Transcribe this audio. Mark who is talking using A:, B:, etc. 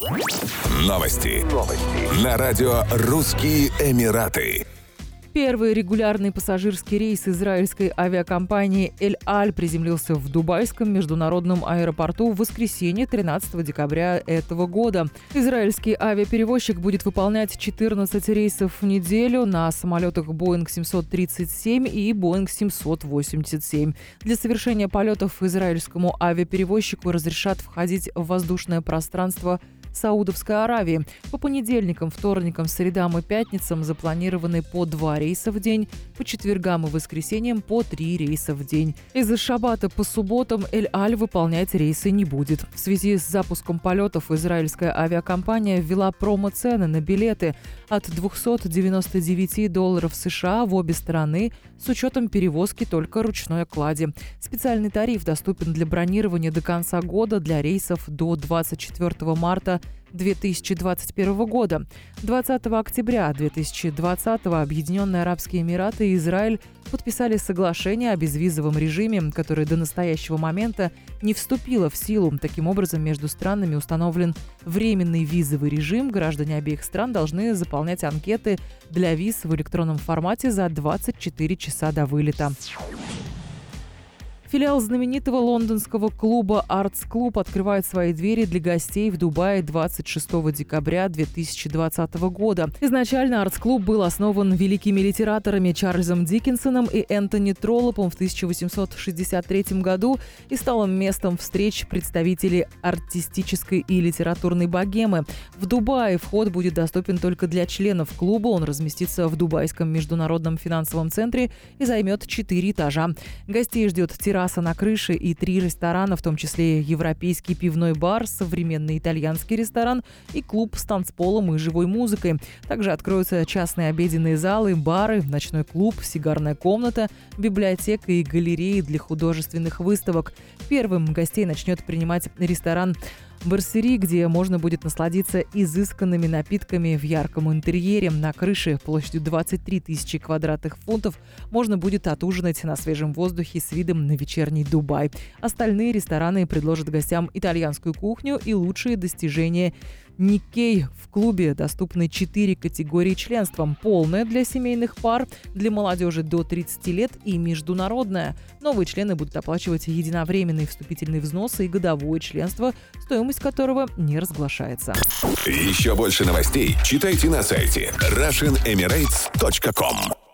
A: Новости. Новости. На радио «Русские Эмираты».
B: Первый регулярный пассажирский рейс израильской авиакомпании «Эль Аль» приземлился в Дубайском международном аэропорту в воскресенье 13 декабря этого года. Израильский авиаперевозчик будет выполнять 14 рейсов в неделю на самолетах Boeing 737 и Boeing 787. Для совершения полетов израильскому авиаперевозчику разрешат входить в воздушное пространство Саудовской Аравии. По понедельникам, вторникам, средам и пятницам запланированы по два рейса в день, по четвергам и воскресеньям по три рейса в день. Из-за шабата по субботам Эль-Аль выполнять рейсы не будет. В связи с запуском полетов израильская авиакомпания ввела промо-цены на билеты от 299 долларов США в обе стороны с учетом перевозки только ручной клади. Специальный тариф доступен для бронирования до конца года для рейсов до 24 марта 2021 года. 20 октября 2020 Объединенные Арабские Эмираты и Израиль подписали соглашение о безвизовом режиме, которое до настоящего момента не вступило в силу. Таким образом, между странами установлен временный визовый режим. Граждане обеих стран должны заполнять анкеты для виз в электронном формате за 24 часа до вылета. Филиал знаменитого лондонского клуба Arts Club открывает свои двери для гостей в Дубае 26 декабря 2020 года. Изначально Arts Club был основан великими литераторами Чарльзом Диккенсоном и Энтони Троллопом в 1863 году и стал местом встреч представителей артистической и литературной богемы. В Дубае вход будет доступен только для членов клуба. Он разместится в Дубайском международном финансовом центре и займет 4 этажа. Гостей ждет терраса терраса на крыше и три ресторана, в том числе европейский пивной бар, современный итальянский ресторан и клуб с танцполом и живой музыкой. Также откроются частные обеденные залы, бары, ночной клуб, сигарная комната, библиотека и галереи для художественных выставок. Первым гостей начнет принимать ресторан Барсери, где можно будет насладиться изысканными напитками в ярком интерьере. На крыше площадью 23 тысячи квадратных фунтов можно будет отужинать на свежем воздухе с видом на вечерний Дубай. Остальные рестораны предложат гостям итальянскую кухню и лучшие достижения Никей. В клубе доступны четыре категории членства. Полная для семейных пар, для молодежи до 30 лет и международная. Новые члены будут оплачивать единовременные вступительные взносы и годовое членство, стоимость которого не разглашается.
A: Еще больше новостей читайте на сайте RussianEmirates.com